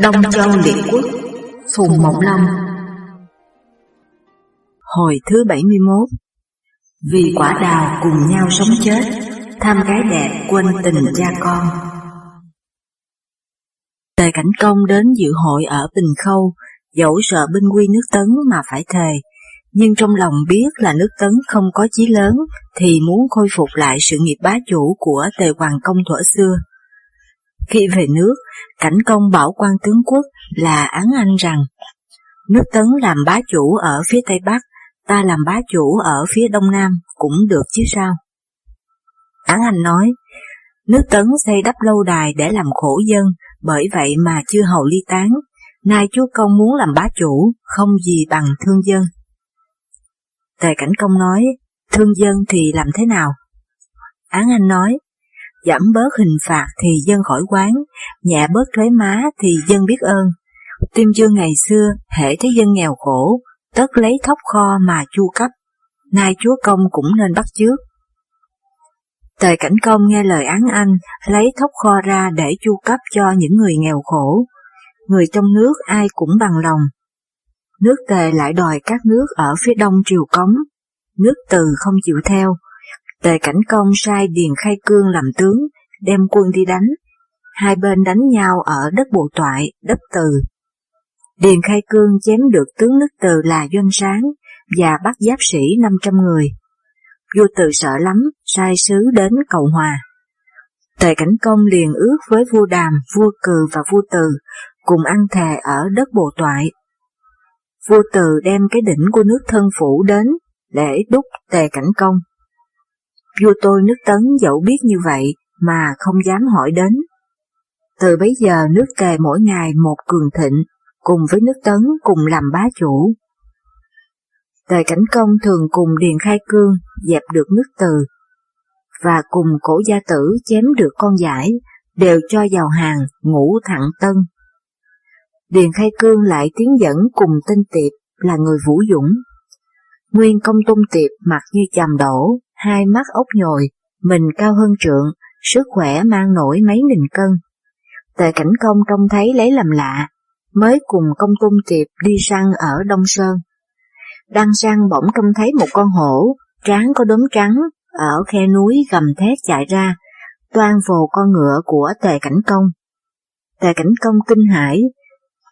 Đông Châu Liệt Quốc Phùng Mộng Long Hồi thứ 71 Vì quả đào cùng nhau sống chết, Tham gái đẹp quên tình cha con. Tề Cảnh Công đến dự hội ở Bình Khâu, Dẫu sợ binh quy nước Tấn mà phải thề, Nhưng trong lòng biết là nước Tấn không có chí lớn Thì muốn khôi phục lại sự nghiệp bá chủ của Tề Hoàng Công thuở xưa khi về nước, cảnh công bảo quan tướng quốc là án anh rằng nước Tấn làm bá chủ ở phía Tây Bắc, ta làm bá chủ ở phía Đông Nam cũng được chứ sao. Án anh nói, nước Tấn xây đắp lâu đài để làm khổ dân, bởi vậy mà chưa hầu ly tán, nay chúa công muốn làm bá chủ, không gì bằng thương dân. Tề Cảnh Công nói, thương dân thì làm thế nào? Án Anh nói, giảm bớt hình phạt thì dân khỏi quán, nhẹ bớt thuế má thì dân biết ơn. Tim dương ngày xưa, hệ thấy dân nghèo khổ, tất lấy thóc kho mà chu cấp, nay chúa công cũng nên bắt chước. Tề Cảnh Công nghe lời án anh, lấy thóc kho ra để chu cấp cho những người nghèo khổ. Người trong nước ai cũng bằng lòng. Nước Tề lại đòi các nước ở phía đông triều cống. Nước Từ không chịu theo, Tề Cảnh Công sai Điền Khai Cương làm tướng, đem quân đi đánh. Hai bên đánh nhau ở đất bộ toại, đất từ. Điền Khai Cương chém được tướng nước từ là Doanh Sáng và bắt giáp sĩ 500 người. Vua từ sợ lắm, sai sứ đến cầu hòa. Tề Cảnh Công liền ước với vua Đàm, vua Cừ và vua Từ cùng ăn thề ở đất bộ toại. Vua Từ đem cái đỉnh của nước thân phủ đến để đúc Tề Cảnh Công. Vua tôi nước Tấn dẫu biết như vậy mà không dám hỏi đến. Từ bấy giờ nước tề mỗi ngày một cường thịnh, cùng với nước Tấn cùng làm bá chủ. Tề Cảnh Công thường cùng Điền Khai Cương dẹp được nước Từ, và cùng cổ gia tử chém được con giải, đều cho vào hàng ngũ thẳng tân. Điền Khai Cương lại tiến dẫn cùng tên Tiệp là người vũ dũng. Nguyên công Tôn Tiệp mặt như chàm đổ, hai mắt ốc nhồi, mình cao hơn trượng, sức khỏe mang nổi mấy nghìn cân. Tề cảnh công trông thấy lấy làm lạ, mới cùng công tung tiệp đi săn ở Đông Sơn. Đang săn bỗng trông thấy một con hổ, tráng có đốm trắng, ở khe núi gầm thét chạy ra, toan vồ con ngựa của tề cảnh công. Tề cảnh công kinh hãi,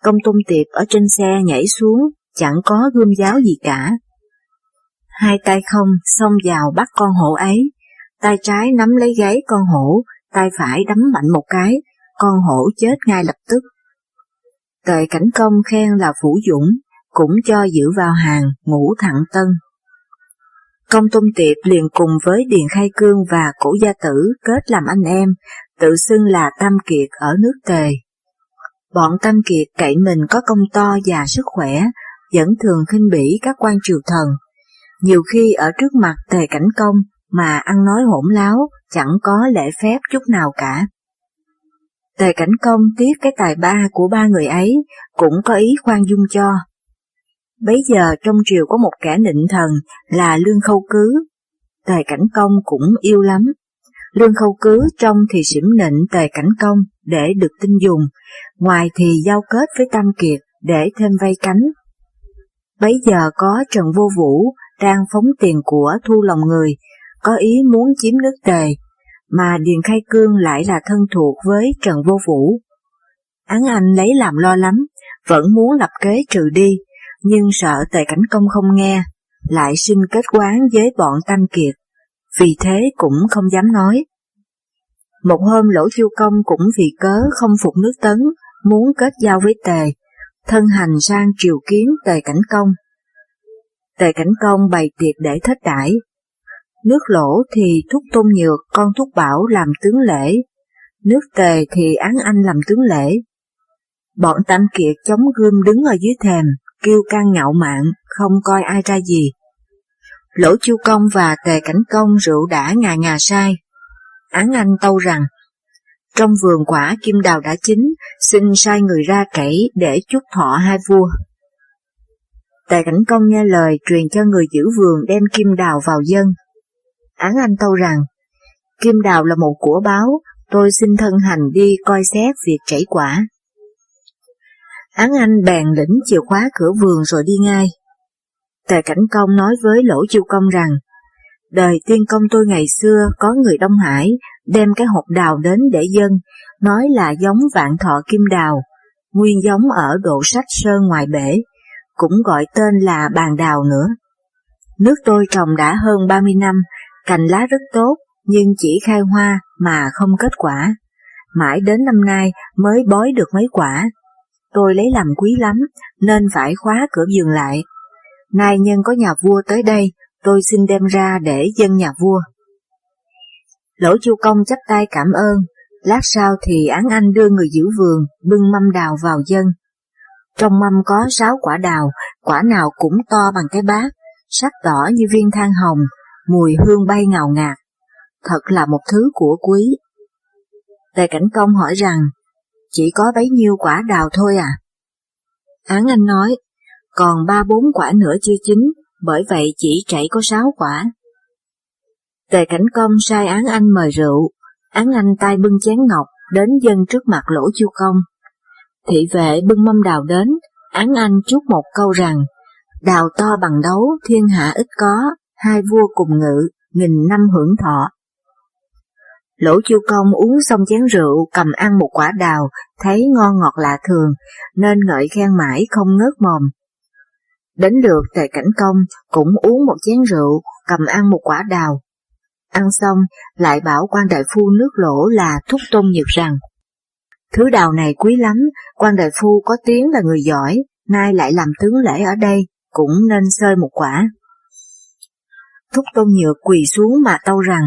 công tung tiệp ở trên xe nhảy xuống, chẳng có gươm giáo gì cả, hai tay không xông vào bắt con hổ ấy, tay trái nắm lấy gáy con hổ, tay phải đấm mạnh một cái, con hổ chết ngay lập tức. Tề cảnh công khen là phủ dũng, cũng cho giữ vào hàng ngũ thẳng tân. Công Tôn Tiệp liền cùng với Điền Khai Cương và Cổ Gia Tử kết làm anh em, tự xưng là Tam Kiệt ở nước Tề. Bọn Tam Kiệt cậy mình có công to và sức khỏe, vẫn thường khinh bỉ các quan triều thần, nhiều khi ở trước mặt tề cảnh công mà ăn nói hỗn láo, chẳng có lễ phép chút nào cả. Tề cảnh công tiếc cái tài ba của ba người ấy, cũng có ý khoan dung cho. Bấy giờ trong triều có một kẻ nịnh thần là Lương Khâu Cứ, Tề Cảnh Công cũng yêu lắm. Lương Khâu Cứ trong thì xỉm nịnh Tề Cảnh Công để được tin dùng, ngoài thì giao kết với Tam Kiệt để thêm vây cánh. Bấy giờ có Trần Vô Vũ đang phóng tiền của thu lòng người, có ý muốn chiếm nước tề, mà Điền Khai Cương lại là thân thuộc với Trần Vô Vũ. Án Anh lấy làm lo lắm, vẫn muốn lập kế trừ đi, nhưng sợ tề cảnh công không nghe, lại xin kết quán với bọn Tam Kiệt, vì thế cũng không dám nói. Một hôm Lỗ Chu Công cũng vì cớ không phục nước Tấn, muốn kết giao với Tề, thân hành sang triều kiến Tề Cảnh Công. Tề Cảnh Công bày tiệc để thết đãi. Nước lỗ thì thúc tôn nhược con thúc bảo làm tướng lễ, nước tề thì án anh làm tướng lễ. Bọn Tam Kiệt chống gươm đứng ở dưới thềm, kêu can ngạo mạn, không coi ai ra gì. Lỗ Chu Công và Tề Cảnh Công rượu đã ngà ngà sai. Án anh tâu rằng, trong vườn quả kim đào đã chín, xin sai người ra cẩy để chúc thọ hai vua. Tề Cảnh Công nghe lời truyền cho người giữ vườn đem kim đào vào dân. Án Anh tâu rằng, kim đào là một của báo, tôi xin thân hành đi coi xét việc chảy quả. Án Anh bèn lĩnh chìa khóa cửa vườn rồi đi ngay. Tề Cảnh Công nói với Lỗ Chiêu Công rằng, đời tiên công tôi ngày xưa có người Đông Hải đem cái hộp đào đến để dân, nói là giống vạn thọ kim đào, nguyên giống ở độ sách sơn ngoài bể, cũng gọi tên là bàn đào nữa. Nước tôi trồng đã hơn 30 năm, cành lá rất tốt, nhưng chỉ khai hoa mà không kết quả. Mãi đến năm nay mới bói được mấy quả. Tôi lấy làm quý lắm, nên phải khóa cửa vườn lại. Nay nhân có nhà vua tới đây, tôi xin đem ra để dân nhà vua. Lỗ chu công chắp tay cảm ơn, lát sau thì án anh đưa người giữ vườn bưng mâm đào vào dân. Trong mâm có sáu quả đào, quả nào cũng to bằng cái bát, sắc đỏ như viên than hồng, mùi hương bay ngào ngạt. Thật là một thứ của quý. Tề Cảnh Công hỏi rằng, chỉ có bấy nhiêu quả đào thôi à? Án Anh nói, còn ba bốn quả nữa chưa chín, bởi vậy chỉ chảy có sáu quả. Tề Cảnh Công sai Án Anh mời rượu, Án Anh tay bưng chén ngọc đến dân trước mặt lỗ chu công. Thị vệ bưng mâm đào đến, Án Anh chúc một câu rằng, đào to bằng đấu, thiên hạ ít có, hai vua cùng ngự, nghìn năm hưởng thọ. Lỗ chu công uống xong chén rượu, cầm ăn một quả đào, thấy ngon ngọt lạ thường, nên ngợi khen mãi không ngớt mồm. Đến lượt tề cảnh công cũng uống một chén rượu, cầm ăn một quả đào. Ăn xong, lại bảo quan đại phu nước lỗ là thúc tôn nhược rằng, Thứ đào này quý lắm, quan đại phu có tiếng là người giỏi, nay lại làm tướng lễ ở đây, cũng nên sơi một quả. Thúc tôn nhược quỳ xuống mà tâu rằng,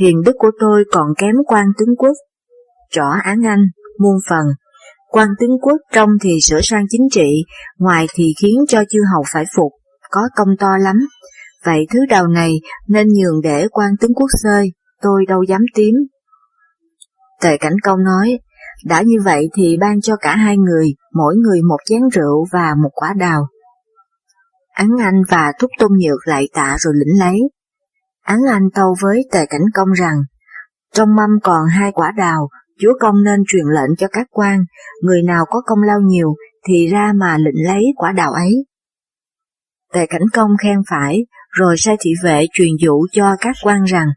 hiền đức của tôi còn kém quan tướng quốc. Trỏ án anh, muôn phần, quan tướng quốc trong thì sửa sang chính trị, ngoài thì khiến cho chư hầu phải phục, có công to lắm. Vậy thứ đầu này nên nhường để quan tướng quốc sơi, tôi đâu dám tím. Tề Cảnh Công nói, đã như vậy thì ban cho cả hai người, mỗi người một chén rượu và một quả đào. Án Anh và Thúc Tôn Nhược lại tạ rồi lĩnh lấy. Án Anh tâu với Tề Cảnh Công rằng, trong mâm còn hai quả đào, chúa công nên truyền lệnh cho các quan, người nào có công lao nhiều thì ra mà lĩnh lấy quả đào ấy. Tề Cảnh Công khen phải, rồi sai thị vệ truyền dụ cho các quan rằng,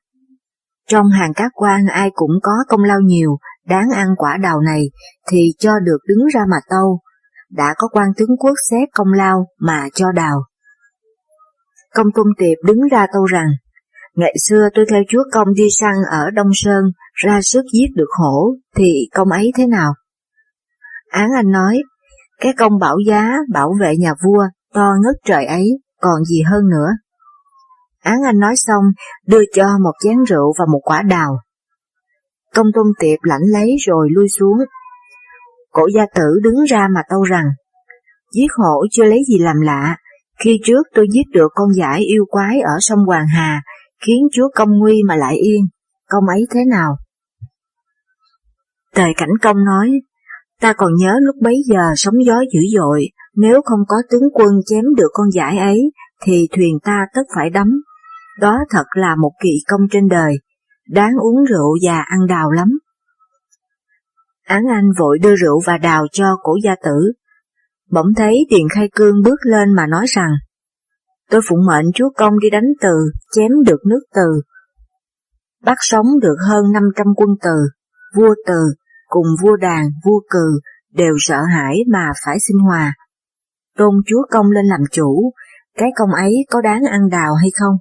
trong hàng các quan ai cũng có công lao nhiều, đáng ăn quả đào này, thì cho được đứng ra mà tâu, đã có quan tướng quốc xét công lao mà cho đào. Công Tôn Tiệp đứng ra tâu rằng, ngày xưa tôi theo chúa công đi săn ở Đông Sơn, ra sức giết được hổ, thì công ấy thế nào? Án Anh nói, cái công bảo giá, bảo vệ nhà vua, to ngất trời ấy, còn gì hơn nữa. Án Anh nói xong, đưa cho một chén rượu và một quả đào. Công Tôn Tiệp lãnh lấy rồi lui xuống. Cổ gia tử đứng ra mà tâu rằng, giết hổ chưa lấy gì làm lạ, khi trước tôi giết được con giải yêu quái ở sông Hoàng Hà, khiến chúa công nguy mà lại yên, công ấy thế nào? Tề Cảnh Công nói, ta còn nhớ lúc bấy giờ sóng gió dữ dội, nếu không có tướng quân chém được con giải ấy, thì thuyền ta tất phải đắm. Đó thật là một kỳ công trên đời, đáng uống rượu và ăn đào lắm. Án Anh vội đưa rượu và đào cho cổ gia tử. Bỗng thấy Điền Khai Cương bước lên mà nói rằng, tôi phụng mệnh chúa công đi đánh từ, chém được nước từ. Bắt sống được hơn 500 quân từ, vua từ, cùng vua đàn, vua cừ, đều sợ hãi mà phải sinh hòa. Tôn chúa công lên làm chủ, cái công ấy có đáng ăn đào hay không?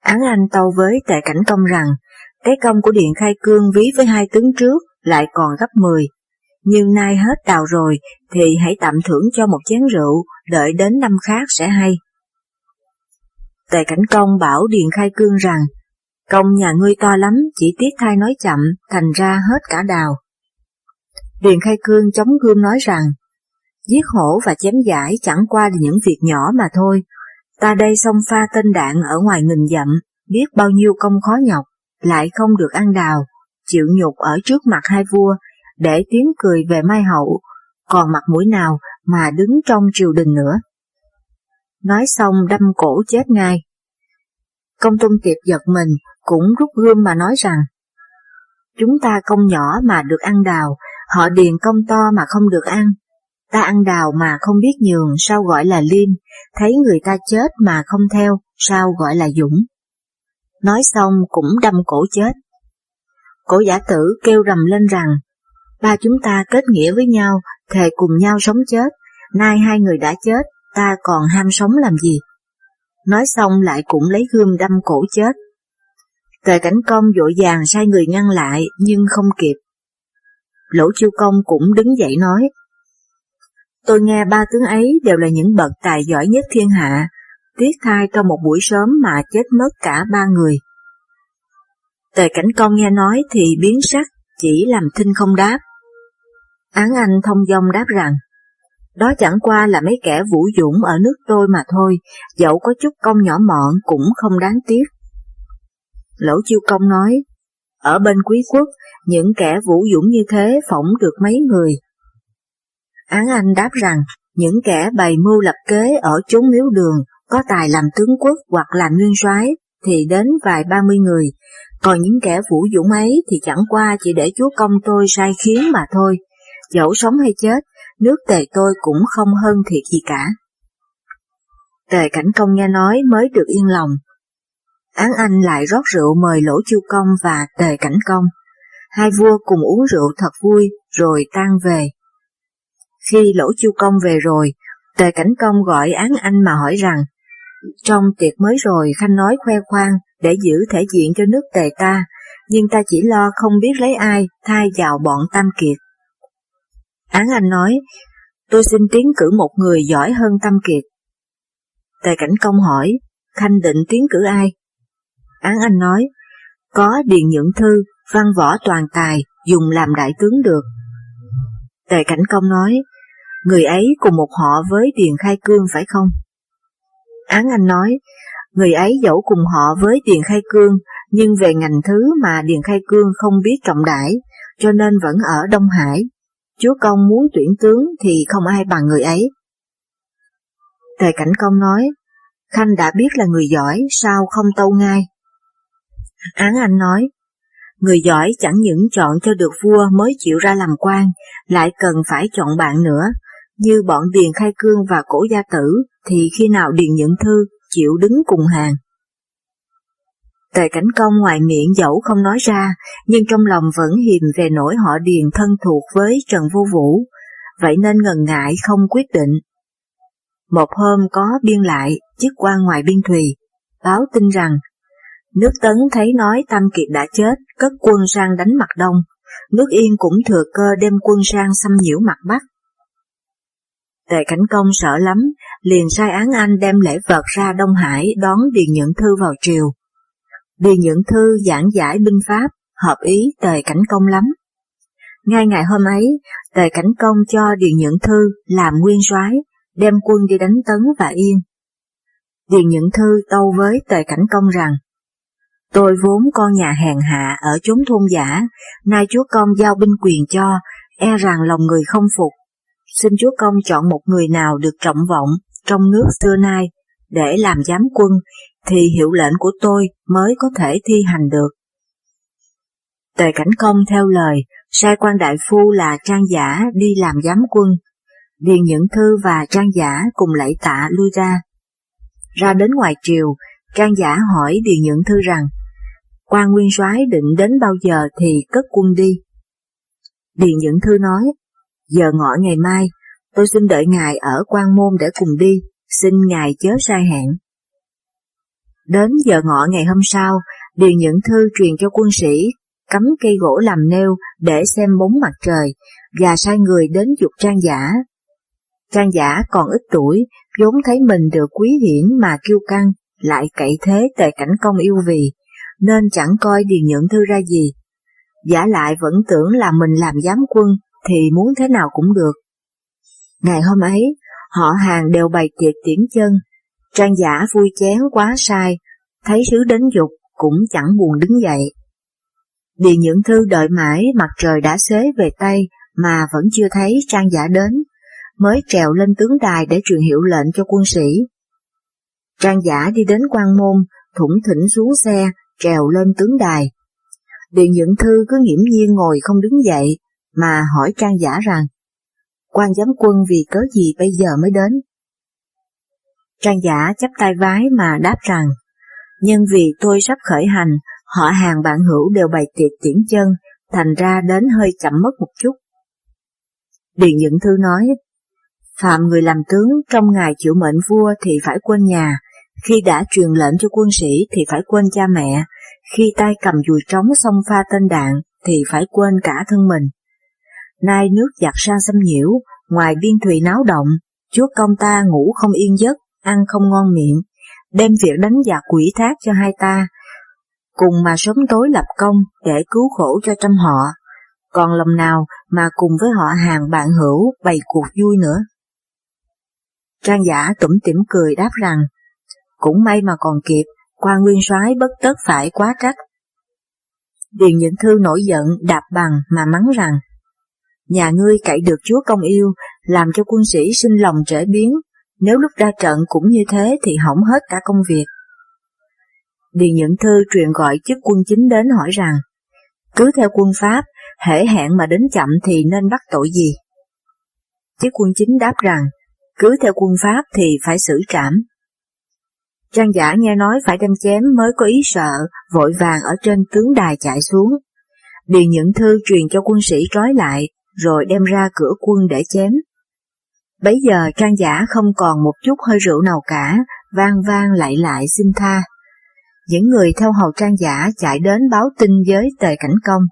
Án Anh tâu với tệ cảnh công rằng, cái công của Điện Khai Cương ví với hai tướng trước lại còn gấp 10. Nhưng nay hết đào rồi, thì hãy tạm thưởng cho một chén rượu, đợi đến năm khác sẽ hay. Tề Cảnh Công bảo Điền Khai Cương rằng, công nhà ngươi to lắm, chỉ tiếc thai nói chậm, thành ra hết cả đào. Điền Khai Cương chống gương nói rằng, giết hổ và chém giải chẳng qua là những việc nhỏ mà thôi, Ta đây xông pha tên đạn ở ngoài nghìn dặm, biết bao nhiêu công khó nhọc, lại không được ăn đào, chịu nhục ở trước mặt hai vua, để tiếng cười về mai hậu, còn mặt mũi nào mà đứng trong triều đình nữa. Nói xong đâm cổ chết ngay. Công tôn tiệp giật mình, cũng rút gươm mà nói rằng, chúng ta công nhỏ mà được ăn đào, Họ điền công to mà không được ăn, ta ăn đào mà không biết nhường sao gọi là liêm, thấy người ta chết mà không theo sao gọi là dũng. Nói xong cũng đâm cổ chết. Cổ giả tử kêu rầm lên rằng, ba chúng ta kết nghĩa với nhau, thề cùng nhau sống chết, nay hai người đã chết, ta còn ham sống làm gì? Nói xong lại cũng lấy gươm đâm cổ chết. Tề cảnh công vội vàng sai người ngăn lại nhưng không kịp. Lỗ chiêu công cũng đứng dậy nói, Tôi nghe ba tướng ấy đều là những bậc tài giỏi nhất thiên hạ, tiếc thai trong một buổi sớm mà chết mất cả ba người. Tề cảnh công nghe nói thì biến sắc, chỉ làm thinh không đáp. Án Anh thông dong đáp rằng, đó chẳng qua là mấy kẻ vũ dũng ở nước tôi mà thôi, dẫu có chút công nhỏ mọn cũng không đáng tiếc. Lỗ chiêu công nói, ở bên quý quốc, những kẻ vũ dũng như thế phỏng được mấy người. Án Anh đáp rằng, những kẻ bày mưu lập kế ở chốn miếu đường, có tài làm tướng quốc hoặc làm nguyên soái thì đến vài ba mươi người, còn những kẻ vũ dũng ấy thì chẳng qua chỉ để chúa công tôi sai khiến mà thôi, dẫu sống hay chết, nước tề tôi cũng không hơn thiệt gì cả. Tề cảnh công nghe nói mới được yên lòng. Án Anh lại rót rượu mời Lỗ Chu Công và Tề Cảnh Công. Hai vua cùng uống rượu thật vui rồi tan về. Khi Lỗ Chu Công về rồi, Tề Cảnh Công gọi Án Anh mà hỏi rằng, trong tiệc mới rồi Khanh nói khoe khoang để giữ thể diện cho nước Tề ta, nhưng ta chỉ lo không biết lấy ai thay vào bọn Tam Kiệt. Án Anh nói, tôi xin tiến cử một người giỏi hơn Tam Kiệt. Tề Cảnh Công hỏi, Khanh định tiến cử ai? Án Anh nói, có Điền Nhượng Thư, văn võ toàn tài, dùng làm đại tướng được. Tề Cảnh Công nói, người ấy cùng một họ với Điền Khai Cương phải không? Án Anh nói, người ấy dẫu cùng họ với Điền Khai Cương, nhưng về ngành thứ mà Điền Khai Cương không biết trọng đại, cho nên vẫn ở Đông Hải. Chúa Công muốn tuyển tướng thì không ai bằng người ấy. Tề Cảnh Công nói, Khanh đã biết là người giỏi, sao không tâu ngay? Án Anh nói, người giỏi chẳng những chọn cho được vua mới chịu ra làm quan, lại cần phải chọn bạn nữa, như bọn Điền Khai Cương và Cổ Gia Tử, thì khi nào Điền Nhận Thư chịu đứng cùng hàng. Tề Cảnh Công ngoài miệng dẫu không nói ra, nhưng trong lòng vẫn hiềm về nỗi họ Điền thân thuộc với Trần Vô Vũ, vậy nên ngần ngại không quyết định. Một hôm có biên lại, chức quan ngoài biên thùy, báo tin rằng nước Tấn thấy nói Tam Kiệt đã chết, cất quân sang đánh mặt Đông, nước Yên cũng thừa cơ đem quân sang xâm nhiễu mặt Bắc. Tề Cảnh Công sợ lắm, liền sai án anh đem lễ vật ra Đông Hải đón Điền Nhẫn Thư vào triều. Điền Nhẫn Thư giảng giải binh pháp, hợp ý Tề Cảnh Công lắm. Ngay ngày hôm ấy, Tề Cảnh Công cho Điền Nhẫn Thư làm nguyên soái, đem quân đi đánh Tấn và Yên. Điền Nhẫn Thư tâu với Tề Cảnh Công rằng, Tôi vốn con nhà hèn hạ ở chốn thôn giả, nay chúa công giao binh quyền cho, e rằng lòng người không phục. Xin chúa công chọn một người nào được trọng vọng trong nước xưa nay để làm giám quân, thì hiệu lệnh của tôi mới có thể thi hành được. Tề Cảnh Công theo lời, sai quan đại phu là Trang Giả đi làm giám quân. Điền Nhẫn Thư và Trang Giả cùng lạy tạ lui ra. Ra đến ngoài triều, Trang Giả hỏi Điền Nhẫn Thư rằng, quan nguyên soái định đến bao giờ thì cất quân đi. Điền Nhẫn Thư nói, giờ ngọ ngày mai, tôi xin đợi ngài ở quan môn để cùng đi, xin ngài chớ sai hẹn. Đến giờ ngọ ngày hôm sau, Điền Nhẫn Thư truyền cho quân sĩ cắm cây gỗ làm nêu để xem bóng mặt trời và sai người đến dục trang giả. Trang giả còn ít tuổi, vốn thấy mình được quý hiển mà kiêu căng, lại cậy thế tề cảnh công yêu vì, nên chẳng coi Điền Nhẫn Thư ra gì. Giả lại vẫn tưởng là mình làm giám quân thì muốn thế nào cũng được. Ngày hôm ấy, họ hàng đều bày tiệc tiễn chân, trang giả vui chén quá sai, thấy sứ đến dục cũng chẳng buồn đứng dậy. Điền những Thư đợi mãi mặt trời đã xế về Tây mà vẫn chưa thấy trang giả đến, mới trèo lên tướng đài để truyền hiệu lệnh cho quân sĩ. Trang giả đi đến quan môn, thủng thỉnh xuống xe, trèo lên tướng đài. Điền những Thư cứ nghiễm nhiên ngồi không đứng dậy, mà hỏi trang giả rằng, quan giám quân vì cớ gì bây giờ mới đến? Trang giả chắp tay vái mà đáp rằng, nhân vì tôi sắp khởi hành, họ hàng bạn hữu đều bày tiệc tiễn chân, thành ra đến hơi chậm mất một chút. Điền Nhẫn Thư nói, Phạm người làm tướng trong ngày chịu mệnh vua thì phải quên nhà, khi đã truyền lệnh cho quân sĩ thì phải quên cha mẹ, khi tay cầm dùi trống xông pha tên đạn thì phải quên cả thân mình. Nay nước giặc sang xâm nhiễu, ngoài biên thùy náo động, chúa công ta ngủ không yên giấc, ăn không ngon miệng, đem việc đánh giặc quỷ thác cho hai ta, cùng mà sớm tối lập công để cứu khổ cho trăm họ, còn lòng nào mà cùng với họ hàng bạn hữu bày cuộc vui nữa. Trang giả tủm tỉm cười đáp rằng, cũng may mà còn kịp, qua nguyên soái bất tất phải quá trách. Điền những Thư nổi giận đạp bằng mà mắng rằng, nhà ngươi cậy được chúa công yêu, làm cho quân sĩ sinh lòng trễ biến, nếu lúc ra trận cũng như thế thì hỏng hết cả công việc. Điền Nhẫn Thư truyền gọi chức quân chính đến hỏi rằng, cứ theo quân Pháp, hễ hẹn mà đến chậm thì nên bắt tội gì? Chức quân chính đáp rằng, cứ theo quân Pháp thì phải xử trảm. Trang giả nghe nói phải đem chém mới có ý sợ, vội vàng ở trên tướng đài chạy xuống. Điền Nhẫn Thư truyền cho quân sĩ trói lại, rồi đem ra cửa quân để chém. Bấy giờ trang giả không còn một chút hơi rượu nào cả, vang vang lại lại xin tha. Những người theo hầu trang giả chạy đến báo tin với tề cảnh công.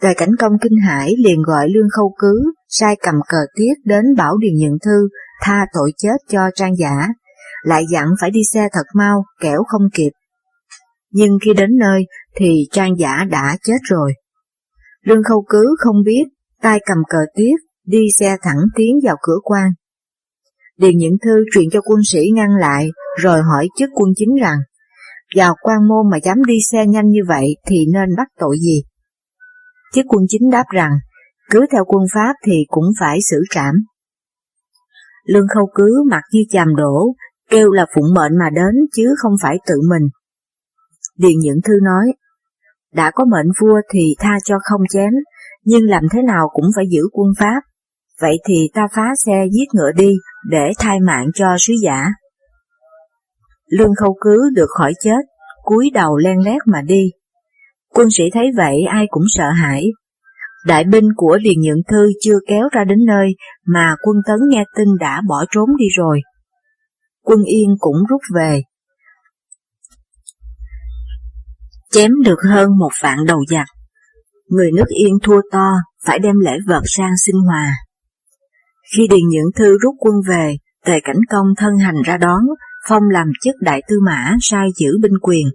Tề cảnh công kinh hải liền gọi lương khâu cứ, sai cầm cờ tiết đến bảo điền nhận thư, tha tội chết cho trang giả, lại dặn phải đi xe thật mau, kẻo không kịp. Nhưng khi đến nơi thì trang giả đã chết rồi. Lương khâu cứ không biết, tay cầm cờ tuyết, đi xe thẳng tiến vào cửa quan. Điền những Thư truyền cho quân sĩ ngăn lại, rồi hỏi chức quân chính rằng, vào quan môn mà dám đi xe nhanh như vậy thì nên bắt tội gì? Chức quân chính đáp rằng, cứ theo quân Pháp thì cũng phải xử trảm. Lương khâu cứ mặt như chàm đổ, kêu là phụng mệnh mà đến chứ không phải tự mình. Điền những Thư nói, đã có mệnh vua thì tha cho không chém, nhưng làm thế nào cũng phải giữ quân Pháp, vậy thì ta phá xe giết ngựa đi để thay mạng cho sứ giả. Lương khâu cứ được khỏi chết, cúi đầu len lét mà đi. Quân sĩ thấy vậy ai cũng sợ hãi. Đại binh của Điền Nhượng Thư chưa kéo ra đến nơi mà quân tấn nghe tin đã bỏ trốn đi rồi. Quân Yên cũng rút về. Chém được hơn một vạn đầu giặc. Người nước Yên thua to, phải đem lễ vật sang xin hòa. Khi Điền Nhượng Thư rút quân về, Tề Cảnh Công thân hành ra đón, phong làm chức đại tư mã sai giữ binh quyền.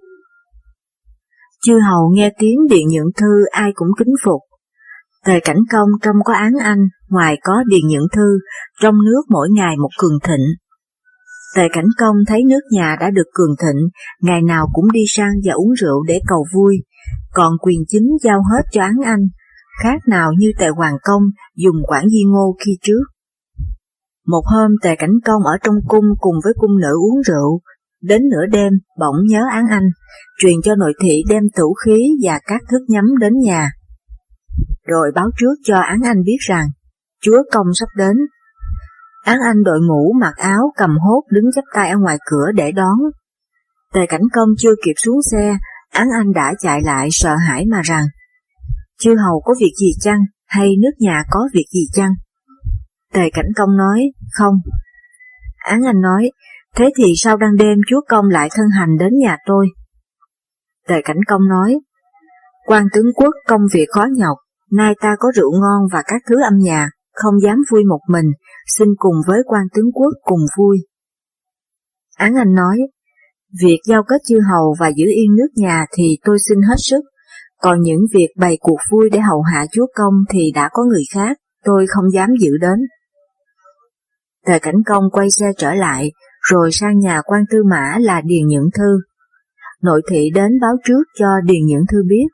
Chư hầu nghe tiếng Điền Nhượng Thư ai cũng kính phục. Tề Cảnh Công trong có án anh, ngoài có Điền Nhượng Thư, trong nước mỗi ngày một cường thịnh. Tề Cảnh Công thấy nước nhà đã được cường thịnh, ngày nào cũng đi sang và uống rượu để cầu vui, còn quyền chính giao hết cho án anh, khác nào như Tề Hoàng Công dùng quản di ngô khi trước. Một hôm Tề Cảnh Công ở trong cung cùng với cung nữ uống rượu, đến nửa đêm bỗng nhớ án anh, truyền cho nội thị đem tủ khí và các thức nhắm đến nhà. Rồi báo trước cho án anh biết rằng, chúa công sắp đến. Án anh đội ngũ mặc áo cầm hốt đứng chắp tay ở ngoài cửa để đón. Tề Cảnh Công chưa kịp xuống xe, án anh đã chạy lại sợ hãi mà rằng, chư hầu có việc gì chăng, hay nước nhà có việc gì chăng? Tề Cảnh Công nói, không. Án Anh nói, thế thì sao đang đêm chúa công lại thân hành đến nhà tôi? Tề Cảnh Công nói, quan tướng quốc công việc khó nhọc, nay ta có rượu ngon và các thứ âm nhạc, không dám vui một mình, xin cùng với quan tướng quốc cùng vui. Án Anh nói, việc giao kết chư hầu và giữ yên nước nhà thì tôi xin hết sức, còn những việc bày cuộc vui để hầu hạ chúa công thì đã có người khác, tôi không dám giữ đến. Tề Cảnh Công quay xe trở lại, rồi sang nhà quan tư mã là Điền Nhẫn Thư. Nội thị đến báo trước cho Điền Nhẫn Thư biết.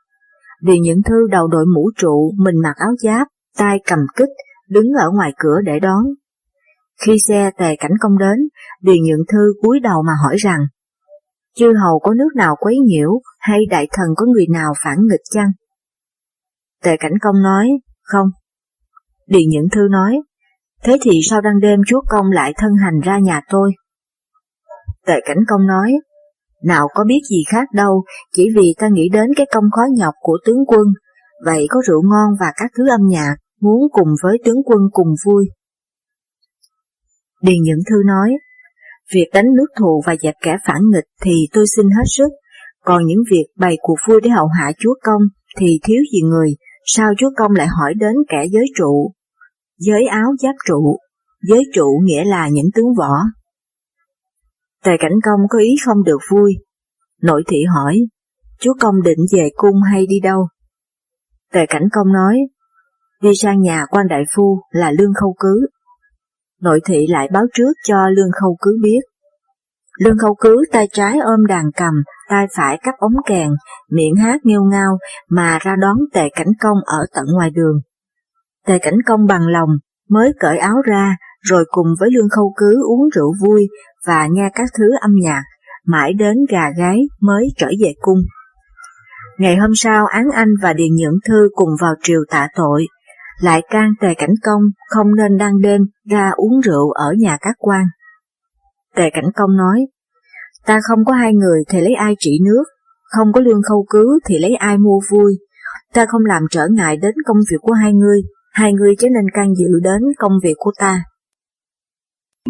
Điền Nhẫn Thư đầu đội mũ trụ, mình mặc áo giáp, tay cầm kích, đứng ở ngoài cửa để đón. Khi xe Tề Cảnh Công đến, Điền Nhẫn Thư cúi đầu mà hỏi rằng, chư hầu có nước nào quấy nhiễu hay đại thần có người nào phản nghịch chăng? Tề Cảnh Công nói, Không. Điền Nhẫn Thư nói, thế thì sao đang đêm chúa công lại thân hành ra nhà tôi? Tề Cảnh Công nói, nào có biết gì khác đâu, chỉ vì ta nghĩ đến cái công khó nhọc của tướng quân, vậy có rượu ngon và các thứ âm nhạc, muốn cùng với tướng quân cùng vui. Điền Nhẫn Thư nói, việc đánh nước thù và dẹp kẻ phản nghịch thì tôi xin hết sức, còn những việc bày cuộc vui để hậu hạ chúa công thì thiếu gì người, sao chúa công lại hỏi đến kẻ giới trụ? Giới áo giáp trụ, giới trụ nghĩa là những tướng võ. Tề cảnh công có ý không được vui. Nội thị hỏi, chúa công định về cung hay đi đâu? Tề cảnh công nói, đi sang nhà quan đại phu là lương khâu cứ. Nội thị lại báo trước cho lương khâu cứ biết. Lương khâu cứ tay trái ôm đàn cầm, tay phải cắp ống kèn, miệng hát nghêu ngao mà ra đón tề cảnh công ở tận ngoài đường. Tề cảnh công bằng lòng, mới cởi áo ra, rồi cùng với lương khâu cứ uống rượu vui và nghe các thứ âm nhạc, mãi đến gà gái mới trở về cung. Ngày hôm sau Án Anh và Điền Nhượng Thư cùng vào triều tạ tội, lại can Tề Cảnh Công không nên đăng đêm ra uống rượu ở nhà các quan. Tề Cảnh Công nói, ta không có hai người thì lấy ai trị nước, không có lương khâu cứ thì lấy ai mua vui, ta không làm trở ngại đến công việc của hai người, hai người chớ nên can dự đến công việc của ta.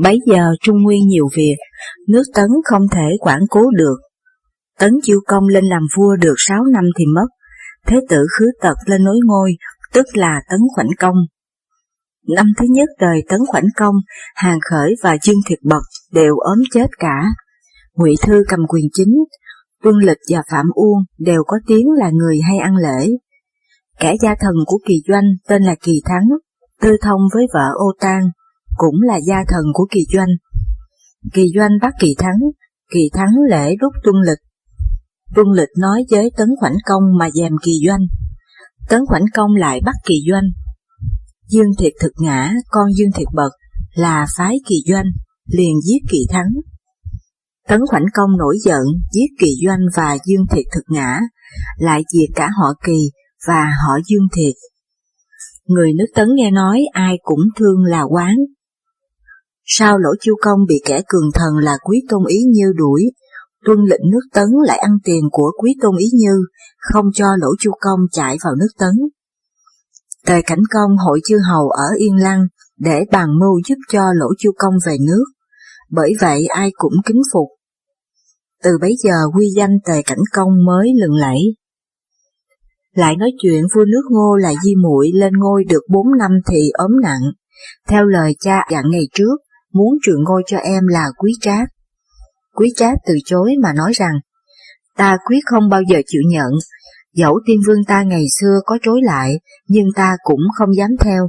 Bấy giờ Trung Nguyên nhiều việc, nước Tấn không thể quản cố được. Tấn Chiêu Công lên làm vua được sáu năm thì mất, thế tử khứ tật lên nối ngôi, tức là Tấn Khoảnh Công. Năm thứ nhất đời Tấn Khoảnh Công, Hàng Khởi và Dương Thiệt Bật đều ốm chết cả. Ngụy Thư cầm quyền chính, Tuân Lịch và Phạm Uông đều có tiếng là người hay ăn lễ. Kẻ gia thần của Kỳ Doanh tên là Kỳ Thắng, tư thông với vợ Ô Tang, cũng là gia thần của Kỳ Doanh. Kỳ Doanh bắt Kỳ Thắng, Kỳ Thắng lễ đúc Tuân Lịch. Tuân Lịch nói với Tấn Khoảnh Công mà dèm Kỳ Doanh. Tấn Khoảnh Công lại bắt Kỳ Doanh. Dương Thiệt thực ngã, con Dương Thiệt bật, là phái Kỳ Doanh, liền giết Kỳ Thắng. Tấn Khoảnh Công nổi giận, giết Kỳ Doanh và Dương Thiệt thực ngã, lại diệt cả họ Kỳ và họ Dương Thiệt. Người nước Tấn nghe nói ai cũng thương là quán, Sao lỗ chiêu công bị kẻ cường thần là quý tôn ý như đuổi, tuân lệnh nước tấn lại ăn tiền của quý tôn ý như, không cho lỗ chu công chạy vào nước tấn. Tề cảnh công hội chư hầu ở Yên Lăng để bàn mưu giúp cho lỗ chu công về nước, bởi vậy ai cũng kính phục. Từ bấy giờ quy danh tề cảnh công mới lừng lẫy. Lại nói chuyện vua nước ngô là di muội lên ngôi được bốn năm thì ốm nặng, theo lời cha dặn ngày trước, muốn truyền ngôi cho em là quý trác. Quý trác từ chối mà nói rằng, ta quyết không bao giờ chịu nhận, dẫu tiên vương ta ngày xưa có chối lại, nhưng ta cũng không dám theo,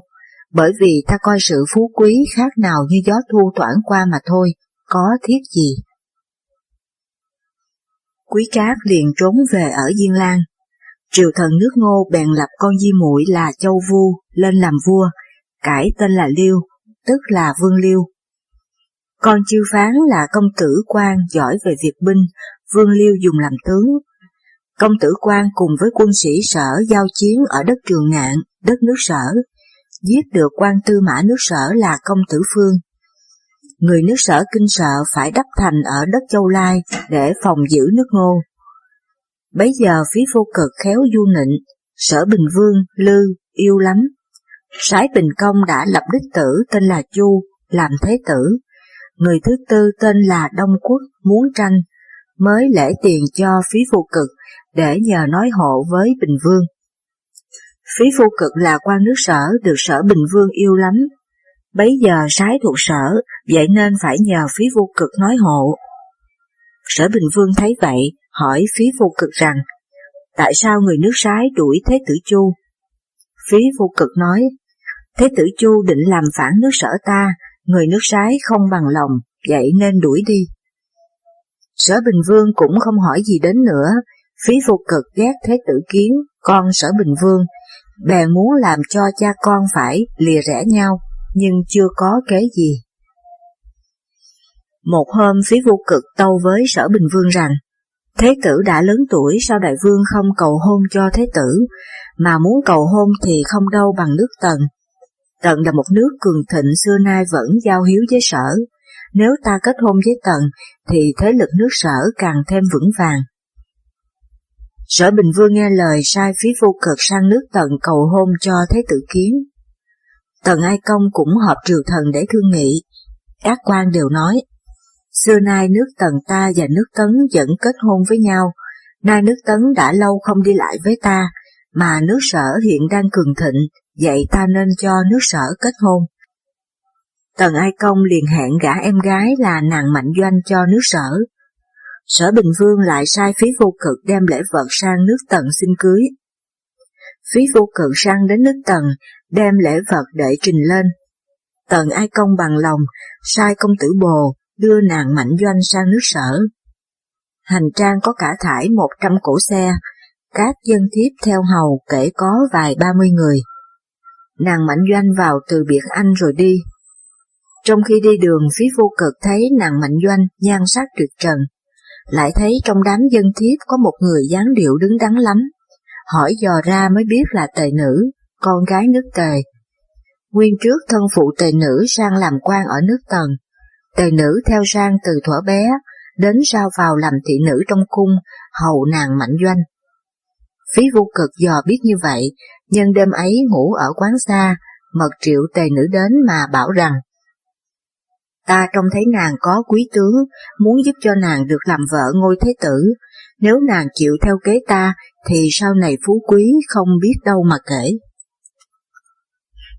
bởi vì ta coi sự phú quý khác nào như gió thu thoảng qua mà thôi, có thiết gì. Quý trác liền trốn về ở Diên Lan. Triều thần nước ngô bèn lập con di muội là Châu Vu lên làm vua, cải tên là Liêu, tức là Vương Liêu. Con chiêu phán là công tử quan giỏi về việc binh, Vương Liêu dùng làm tướng. Công tử quan cùng với quân sĩ sở giao chiến ở đất Trường Ngạn, đất nước sở, giết được quan tư mã nước sở là công tử Phương. Người nước sở kinh sợ phải đắp thành ở đất Châu Lai để phòng giữ nước ngô. Bấy giờ phí vô cực khéo du nịnh, sở Bình Vương, Lư, yêu lắm. Sái Bình Công đã lập đích tử tên là Chu, làm thế tử, người thứ tư tên là Đông Quốc muốn tranh, mới lễ tiền cho phí phu cực để nhờ nói hộ với Bình Vương. Phí phu cực là quan nước sở được sở Bình Vương yêu lắm, bấy giờ sái thuộc sở, vậy nên phải nhờ phí vô cực nói hộ. Sở Bình Vương thấy vậy, hỏi phí vô cực rằng, tại sao người nước sái đuổi Thế tử Chu? Phí vô cực nói, Thế tử Chu định làm phản nước sở ta, người nước sái không bằng lòng, vậy nên đuổi đi. Sở Bình Vương cũng không hỏi gì đến nữa, phí vô cực ghét thế tử kiến, con sở Bình Vương, bèn muốn làm cho cha con phải lìa rẽ nhau, nhưng chưa có kế gì. Một hôm phí vô cực tâu với sở Bình Vương rằng, Thế tử đã lớn tuổi sao đại vương không cầu hôn cho thế tử, mà muốn cầu hôn thì không đâu bằng nước Tần. Tần là một nước cường thịnh xưa nay vẫn giao hiếu với sở. Nếu ta kết hôn với Tần thì thế lực nước sở càng thêm vững vàng. Sở Bình Vương nghe lời sai phí vô cực sang nước Tần cầu hôn cho Thế tử Kiến. Tần Ai Công cũng họp triều thần để thương nghị. Các quan đều nói, xưa nay nước Tần ta và nước Tấn vẫn kết hôn với nhau, nay nước Tấn đã lâu không đi lại với ta, mà nước sở hiện đang cường thịnh, vậy ta nên cho nước sở kết hôn. Tần Ai Công liền hẹn gả em gái là nàng Mạnh Doanh cho nước sở. Sở Bình Vương lại sai phí vô cực đem lễ vật sang nước Tần xin cưới. Phí vô cực sang đến nước Tần, đem lễ vật để trình lên. Tần Ai Công bằng lòng, sai công tử bồ đưa nàng Mạnh Doanh sang nước sở. Hành trang có cả thải một trăm cổ xe, các dân thiếp theo hầu kể có vài ba mươi người. Nàng Mạnh Doanh vào từ biệt anh rồi đi. Trong khi đi đường phí vô cực thấy nàng Mạnh Doanh nhan sắc tuyệt trần, lại thấy trong đám dân thiếp có một người dáng điệu đứng đắn lắm. Hỏi dò ra mới biết là tề nữ, con gái nước tề. Nguyên trước thân phụ tề nữ sang làm quan ở nước tần, tề nữ theo sang từ thuở bé, đến sao vào làm thị nữ trong cung, hầu nàng mạnh doanh. Phí vô cực dò biết như vậy, nhân đêm ấy ngủ ở quán xa, mật triệu tề nữ đến mà bảo rằng Ta trông thấy nàng có quý tướng, muốn giúp cho nàng được làm vợ ngôi thế tử. Nếu nàng chịu theo kế ta, thì sau này phú quý không biết đâu mà kể.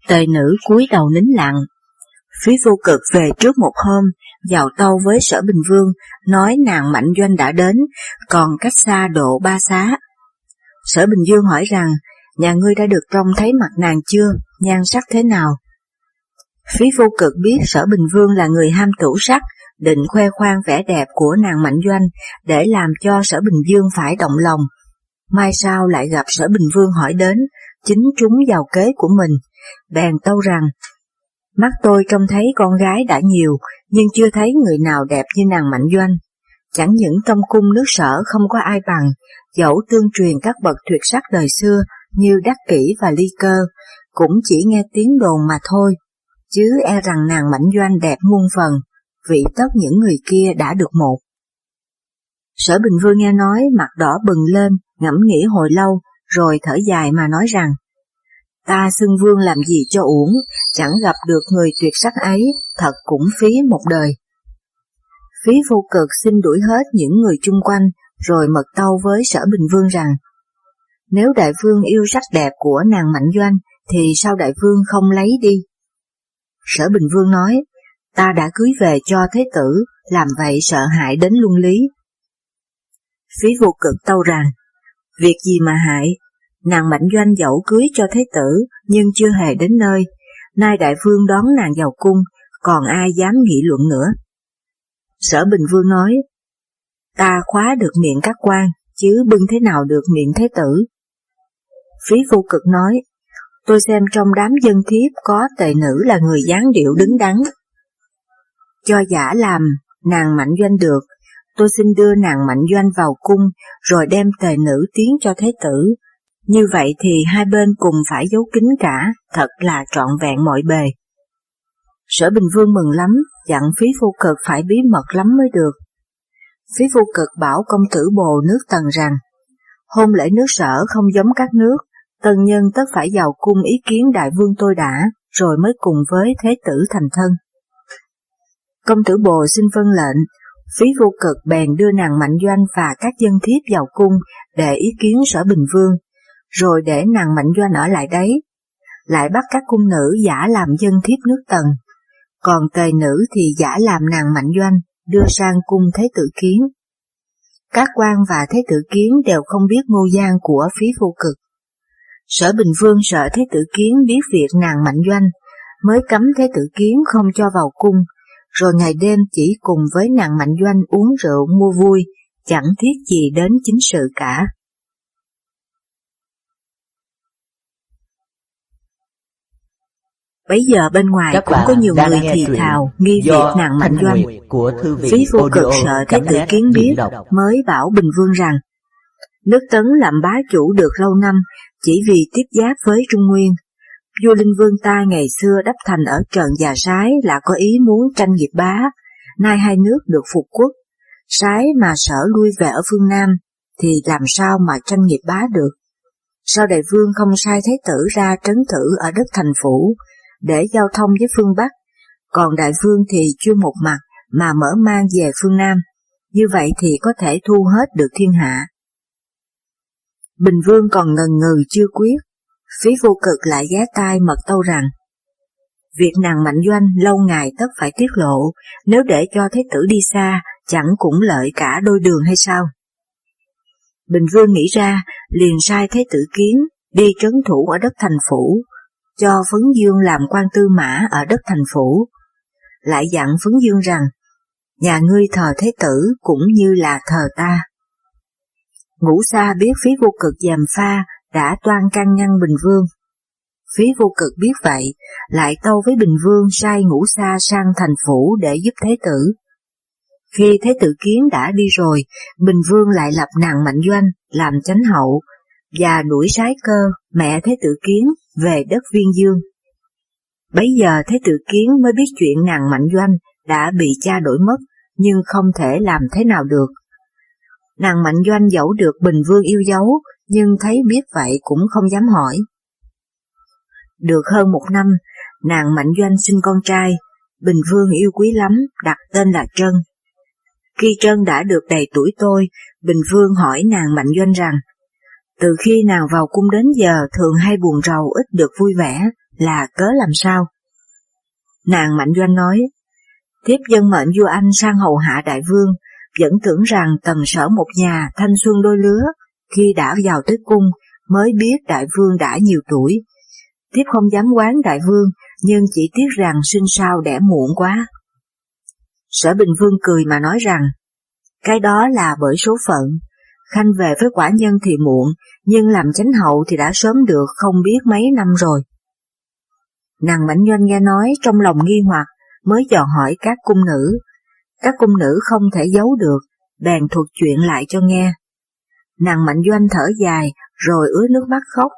Tề nữ cúi đầu nín lặng. Phí vô cực về trước một hôm, vào tâu với sở Bình Vương, nói nàng Mạnh Doanh đã đến, còn cách xa độ ba xá. Sở Bình Dương hỏi rằng, nhà ngươi đã được trông thấy mặt nàng chưa, nhan sắc thế nào? Phí vô cực biết sở Bình Vương là người ham tủ sắc, định khoe khoang vẻ đẹp của nàng Mạnh Doanh để làm cho sở Bình Dương phải động lòng. Mai sau lại gặp sở Bình Vương hỏi đến, chính chúng vào kế của mình, bèn tâu rằng, mắt tôi trông thấy con gái đã nhiều, nhưng chưa thấy người nào đẹp như nàng Mạnh Doanh. Chẳng những trong cung nước sở không có ai bằng, dẫu tương truyền các bậc tuyệt sắc đời xưa như Đắc Kỷ và Ly Cơ, cũng chỉ nghe tiếng đồn mà thôi chứ e rằng nàng mảnh doanh đẹp muôn phần, vị tất những người kia đã được một. Sở Bình Vương nghe nói mặt đỏ bừng lên, ngẫm nghĩ hồi lâu, rồi thở dài mà nói rằng, ta xưng vương làm gì cho uổng, chẳng gặp được người tuyệt sắc ấy, thật cũng phí một đời. Phí vô cực xin đuổi hết những người chung quanh, rồi mật tâu với sở Bình Vương rằng, nếu đại vương yêu sắc đẹp của nàng Mạnh Doanh, thì sao đại vương không lấy đi? Sở Bình Vương nói, ta đã cưới về cho thế tử, làm vậy sợ hại đến luân lý. Phí vô cực tâu rằng, việc gì mà hại, nàng mạnh doanh dẫu cưới cho thế tử, nhưng chưa hề đến nơi, nay đại vương đón nàng vào cung, còn ai dám nghị luận nữa. Sở Bình Vương nói, ta khóa được miệng các quan, chứ bưng thế nào được miệng thế tử. Phí phu cực nói, tôi xem trong đám dân thiếp có tệ nữ là người dáng điệu đứng đắn. Cho giả làm, nàng mạnh doanh được, tôi xin đưa nàng mạnh doanh vào cung, rồi đem tề nữ tiến cho thế tử. Như vậy thì hai bên cùng phải giấu kín cả, thật là trọn vẹn mọi bề. Sở Bình Vương mừng lắm, dặn phí phu cực phải bí mật lắm mới được. Phí phu cực bảo công tử bồ nước tần rằng, hôn lễ nước sở không giống các nước, Tân nhân tất phải vào cung ý kiến đại vương tôi đã, rồi mới cùng với thế tử thành thân. Công tử bồ xin vân lệnh, phí vô cực bèn đưa nàng Mạnh Doanh và các dân thiếp vào cung để ý kiến sở Bình Vương, rồi để nàng Mạnh Doanh ở lại đấy. Lại bắt các cung nữ giả làm dân thiếp nước tần, còn tề nữ thì giả làm nàng Mạnh Doanh đưa sang cung thế tử kiến. Các quan và thế tử kiến đều không biết ngô gian của phí vô cực. Sở Bình Vương sợ Thế Tử Kiến biết việc nàng mạnh doanh, mới cấm Thế Tử Kiến không cho vào cung, rồi ngày đêm chỉ cùng với nàng mạnh doanh uống rượu mua vui, chẳng thiết gì đến chính sự cả. Bây giờ bên ngoài Các cũng có nhiều người thì thào nghi việc nàng mạnh doanh. Của thư viện Phí vô cực sợ Thế Tử Kiến biết mới bảo Bình Vương rằng nước Tấn làm bá chủ được lâu năm chỉ vì tiếp giáp với Trung Nguyên. Vua Linh Vương ta ngày xưa đắp thành ở Trần Già Sái là có ý muốn tranh nghiệp bá, nay hai nước được phục quốc. Sái mà sở lui về ở phương Nam, thì làm sao mà tranh nghiệp bá được? Sao đại vương không sai thái tử ra trấn thử ở đất thành phủ, để giao thông với phương Bắc, còn đại vương thì chưa một mặt mà mở mang về phương Nam, như vậy thì có thể thu hết được thiên hạ. Bình Vương còn ngần ngừ chưa quyết, phí vô cực lại ghé tai mật tâu rằng, việc nàng mạnh doanh lâu ngày tất phải tiết lộ, nếu để cho thế tử đi xa, chẳng cũng lợi cả đôi đường hay sao? Bình Vương nghĩ ra, liền sai thế tử kiến, đi trấn thủ ở đất thành phủ, cho Phấn Dương làm quan tư mã ở đất thành phủ. Lại dặn Phấn Dương rằng, nhà ngươi thờ thế tử cũng như là thờ ta. Ngũ Sa biết phí vô cực giàm pha đã toan can ngăn Bình Vương. Phí vô cực biết vậy, lại tâu với Bình Vương sai Ngũ Sa sang thành phủ để giúp thế tử. Khi Thế tử Kiến đã đi rồi, Bình Vương lại lập nàng Mạnh Doanh làm chánh hậu, và đuổi sái cơ, mẹ Thế tử Kiến, về đất Viên Dương. Bấy giờ Thế tử Kiến mới biết chuyện nàng Mạnh Doanh đã bị cha đổi mất, nhưng không thể làm thế nào được. Nàng Mạnh Doanh dẫu được Bình Vương yêu dấu, nhưng thấy biết vậy cũng không dám hỏi. Được hơn một năm, nàng Mạnh Doanh sinh con trai, Bình Vương yêu quý lắm, đặt tên là Trân. Khi Trân đã được đầy tuổi tôi, Bình Vương hỏi nàng Mạnh Doanh rằng, từ khi nàng vào cung đến giờ thường hay buồn rầu ít được vui vẻ, là cớ làm sao? Nàng Mạnh Doanh nói, tiếp dân mệnh vua Anh sang hầu hạ đại vương, vẫn tưởng rằng tần sở một nhà thanh xuân đôi lứa, khi đã vào tới cung mới biết đại vương đã nhiều tuổi. Tiếp không dám quán đại vương, nhưng chỉ tiếc rằng sinh sao đẻ muộn quá. Sở Bình Vương cười mà nói rằng, cái đó là bởi số phận, Khanh về với quả nhân thì muộn, nhưng làm chánh hậu thì đã sớm được không biết mấy năm rồi. Nàng Mãnh Doanh nghe nói trong lòng nghi hoặc, mới dò hỏi các cung nữ. Các cung nữ không thể giấu được, bèn thuật chuyện lại cho nghe. Nàng Mạnh Doanh thở dài, rồi ứa nước mắt khóc.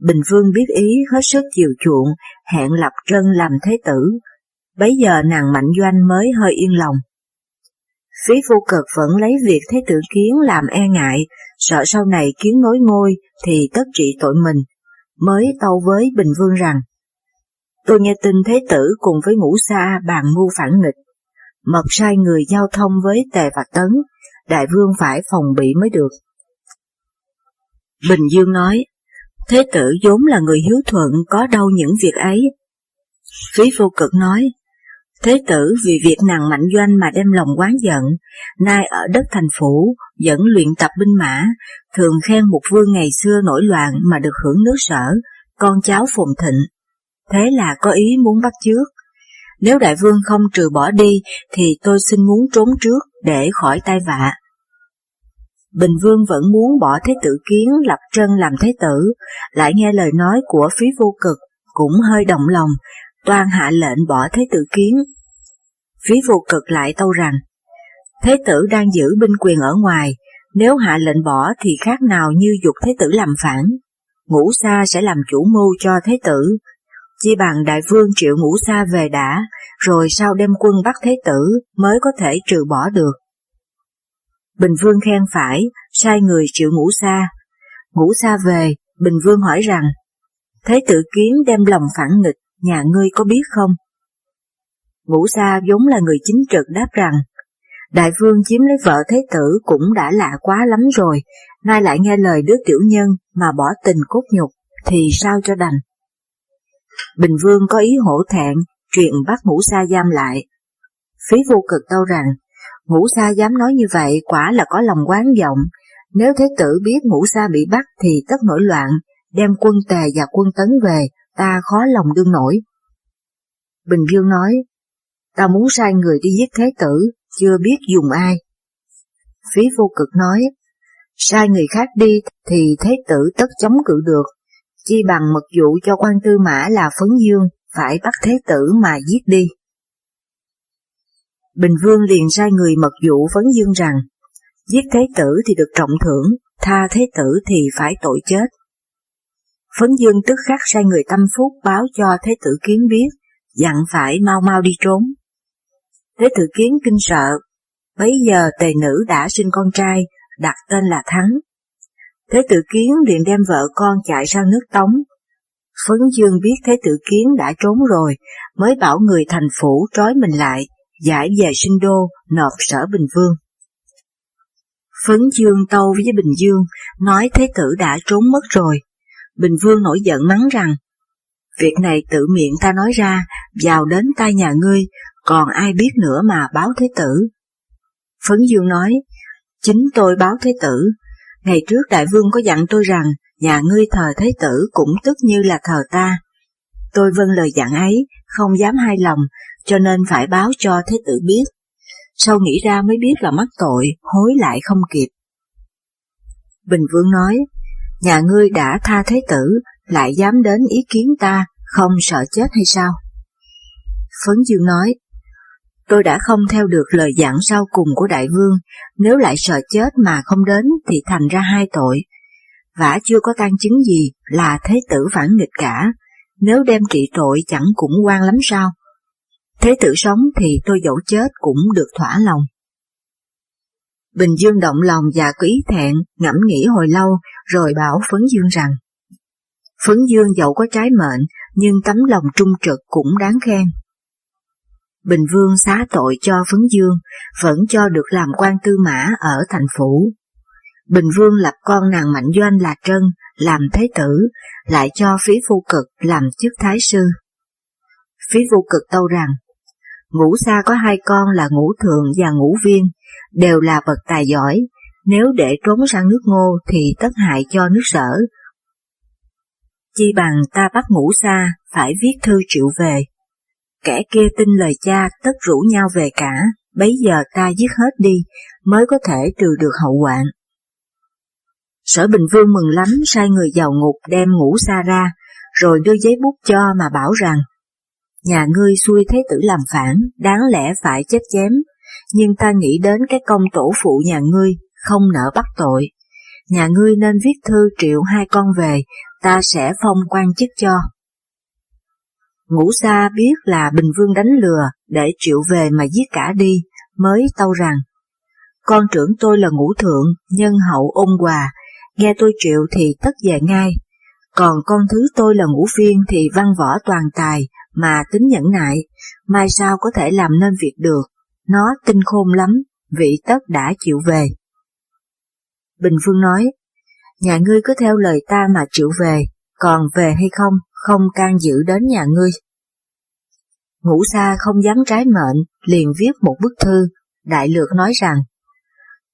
Bình Vương biết ý hết sức chiều chuộng, hẹn lập trân làm thế tử. Bấy giờ nàng Mạnh Doanh mới hơi yên lòng. Phí vô cực vẫn lấy việc thế tử kiến làm e ngại, sợ sau này kiến nối ngôi thì tất trị tội mình, mới tâu với Bình Vương rằng, tôi nghe tin thế tử cùng với ngũ sa bàn mưu phản nghịch, mật sai người giao thông với tề và tấn, đại vương phải phòng bị mới được. Bình Dương nói, thế tử vốn là người hiếu thuận có đâu những việc ấy. Phí vô cực nói, Thế tử vì việc nàng mạnh doanh mà đem lòng quán giận, nay ở đất thành phủ, vẫn luyện tập binh mã, thường khen một vương ngày xưa nổi loạn mà được hưởng nước sở, con cháu phồn thịnh. Thế là có ý muốn bắt trước. Nếu đại vương không trừ bỏ đi, thì tôi xin muốn trốn trước để khỏi tai vạ. Bình Vương vẫn muốn bỏ Thế tử Kiến lập trân làm Thế tử, lại nghe lời nói của phí vô cực, cũng hơi động lòng, toan hạ lệnh bỏ Thế tử Kiến. Phí vô cực lại tâu rằng, Thế tử đang giữ binh quyền ở ngoài, nếu hạ lệnh bỏ thì khác nào như dục Thế tử làm phản. Ngũ Sa sẽ làm chủ mưu cho Thế tử, chi bằng đại vương triệu Ngũ Sa về đã, rồi sau đem quân bắt Thế tử mới có thể trừ bỏ được. Bình Vương khen phải, sai người triệu Ngũ Sa. Ngũ Sa về, Bình Vương hỏi rằng, Thế tử kiến đem lòng phản nghịch, nhà ngươi có biết không? Ngũ Sa vốn là người chính trực đáp rằng, Đại vương chiếm lấy vợ thế tử cũng đã lạ quá lắm rồi, nay lại nghe lời đứa tiểu nhân mà bỏ tình cốt nhục, thì sao cho đành. Bình vương có ý hổ thẹn, truyền bắt ngũ sa giam lại. Phí vô cực tâu rằng, ngũ sa dám nói như vậy quả là có lòng quán vọng, nếu thế tử biết ngũ sa bị bắt thì tất nổi loạn, đem quân tề và quân tấn về, ta khó lòng đương nổi. Bình Dương nói, ta muốn sai người đi giết thế tử, chưa biết dùng ai. Phí vô cực nói, sai người khác đi thì thế tử tất chống cự được, chi bằng mật dụ cho quan tư mã là Phấn Dương phải bắt thế tử mà giết đi. Bình Vương liền sai người mật dụ Phấn Dương rằng, giết thế tử thì được trọng thưởng, tha thế tử thì phải tội chết. Phấn Dương tức khắc sai người tâm phúc báo cho Thế tử Kiến biết, dặn phải mau mau đi trốn. Thế tử Kiến kinh sợ, bấy giờ tề nữ đã sinh con trai, đặt tên là Thắng. Thế tử Kiến liền đem vợ con chạy sang nước Tống. Phấn Dương biết Thế tử Kiến đã trốn rồi, mới bảo người thành phủ trói mình lại, giải về sinh đô, nộp sở Bình Vương. Phấn Dương tâu với Bình Dương, nói Thế tử đã trốn mất rồi. Bình Vương nổi giận mắng rằng, việc này tự miệng ta nói ra, vào đến tai nhà ngươi, còn ai biết nữa mà báo Thế tử. Phấn Dương nói, chính tôi báo Thế tử, ngày trước Đại Vương có dặn tôi rằng, nhà ngươi thờ Thế tử cũng tức như là thờ ta. Tôi vâng lời dặn ấy, không dám hai lòng, cho nên phải báo cho Thế tử biết. Sau nghĩ ra mới biết là mắc tội, hối lại không kịp. Bình Vương nói, nhà ngươi đã tha Thế tử, lại dám đến ý kiến ta, không sợ chết hay sao? Phấn Dương nói, tôi đã không theo được lời dặn sau cùng của đại vương, nếu lại sợ chết mà không đến thì thành ra hai tội. Vả chưa có tan chứng gì là thế tử phản nghịch cả, nếu đem trị tội chẳng cũng quan lắm sao? Thế tử sống thì tôi dẫu chết cũng được thỏa lòng. Bình Dương động lòng và quý thẹn, ngẫm nghĩ hồi lâu, rồi bảo Phấn Dương rằng, Phấn Dương dẫu có trái mệnh, nhưng tấm lòng trung trực cũng đáng khen. Bình Vương xá tội cho Phấn Dương, vẫn cho được làm quan tư mã ở thành phủ. Bình Vương lập con nàng Mạnh Doanh là Trân, làm thế tử, lại cho phí phu cực làm chức thái sư. Phí phu cực tâu rằng, ngũ sa có hai con là ngũ Thường và ngũ viên, đều là bậc tài giỏi, nếu để trốn sang nước ngô thì tất hại cho nước sở. Chi bằng ta bắt ngũ sa, phải viết thư triệu về. Kẻ kia tin lời cha tất rủ nhau về cả, bấy giờ ta giết hết đi, mới có thể trừ được hậu hoạn. Sở Bình Vương mừng lắm sai người vào ngục đem ngũ sa ra, rồi đưa giấy bút cho mà bảo rằng, nhà ngươi xui thế tử làm phản, đáng lẽ phải chết chém, nhưng ta nghĩ đến cái công tổ phụ nhà ngươi, không nỡ bắt tội. Nhà ngươi nên viết thư triệu hai con về, ta sẽ phong quan chức cho. Ngũ Sa biết là Bình Vương đánh lừa để triệu về mà giết cả đi, mới tâu rằng, con trưởng tôi là ngũ thượng, nhân hậu ôn hòa, nghe tôi triệu thì tất về ngay, còn con thứ tôi là ngũ phiên thì văn võ toàn tài, mà tính nhẫn nại, mai sao có thể làm nên việc được, nó tinh khôn lắm, vị tất đã chịu về. Bình Phương nói, nhà ngươi cứ theo lời ta mà chịu về, còn về hay không, không can dự đến nhà ngươi. Ngũ Sa không dám trái mệnh, liền viết một bức thư, đại lược nói rằng,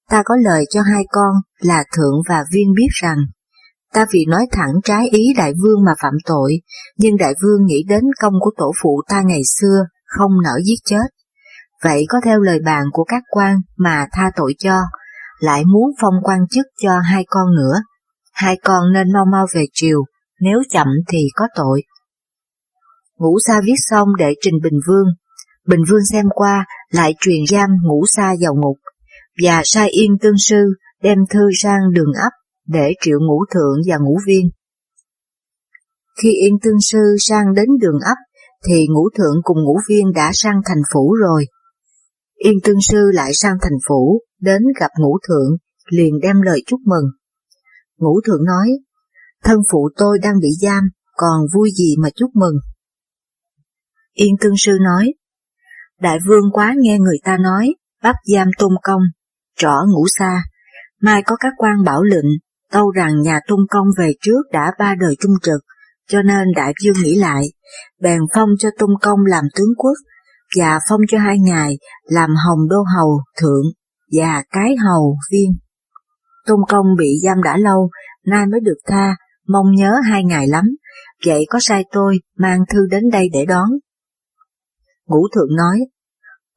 ta có lời cho hai con là Thượng và Viên biết rằng, ta vì nói thẳng trái ý đại vương mà phạm tội, nhưng đại vương nghĩ đến công của tổ phụ ta ngày xưa, không nỡ giết chết. Vậy có theo lời bàn của các quan mà tha tội cho, lại muốn phong quan chức cho hai con nữa. Hai con nên mau mau về triều, nếu chậm thì có tội. Ngũ Sa viết xong để trình Bình Vương. Bình Vương xem qua, lại truyền giam Ngũ Sa vào ngục, và sai Yên Tương Sư đem thư sang đường ấp để triệu ngũ thượng và ngũ viên. Khi Yên Tương Sư sang đến đường ấp, thì ngũ thượng cùng ngũ viên đã sang thành phủ rồi. Yên Tương Sư lại sang thành phủ, đến gặp ngũ thượng, liền đem lời chúc mừng. Ngũ thượng nói, thân phụ tôi đang bị giam, còn vui gì mà chúc mừng. Yên cương Sư nói, Đại vương quá nghe người ta nói, bắt giam tôn công, trỏ ngủ xa, mai có các quan bảo lệnh, tâu rằng nhà tôn công về trước đã ba đời trung trực, cho nên đại vương nghĩ lại, bèn phong cho tôn công làm tướng quốc, và phong cho hai ngài làm hồng đô hầu thượng và cái hầu viên. Tôn công bị giam đã lâu, nay mới được tha, mong nhớ hai ngày lắm, vậy có sai tôi mang thư đến đây để đón. Ngũ thượng nói,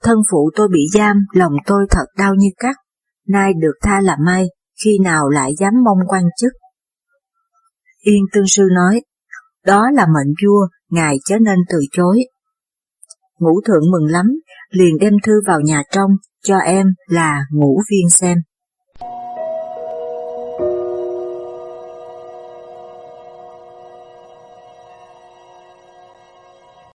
thân phụ tôi bị giam, lòng tôi thật đau như cắt, nay được tha là may, khi nào lại dám mong quan chức. Yên tương sư nói, đó là mệnh vua, ngài chớ nên từ chối. Ngũ thượng mừng lắm, liền đem thư vào nhà trong, cho em là ngũ viên xem.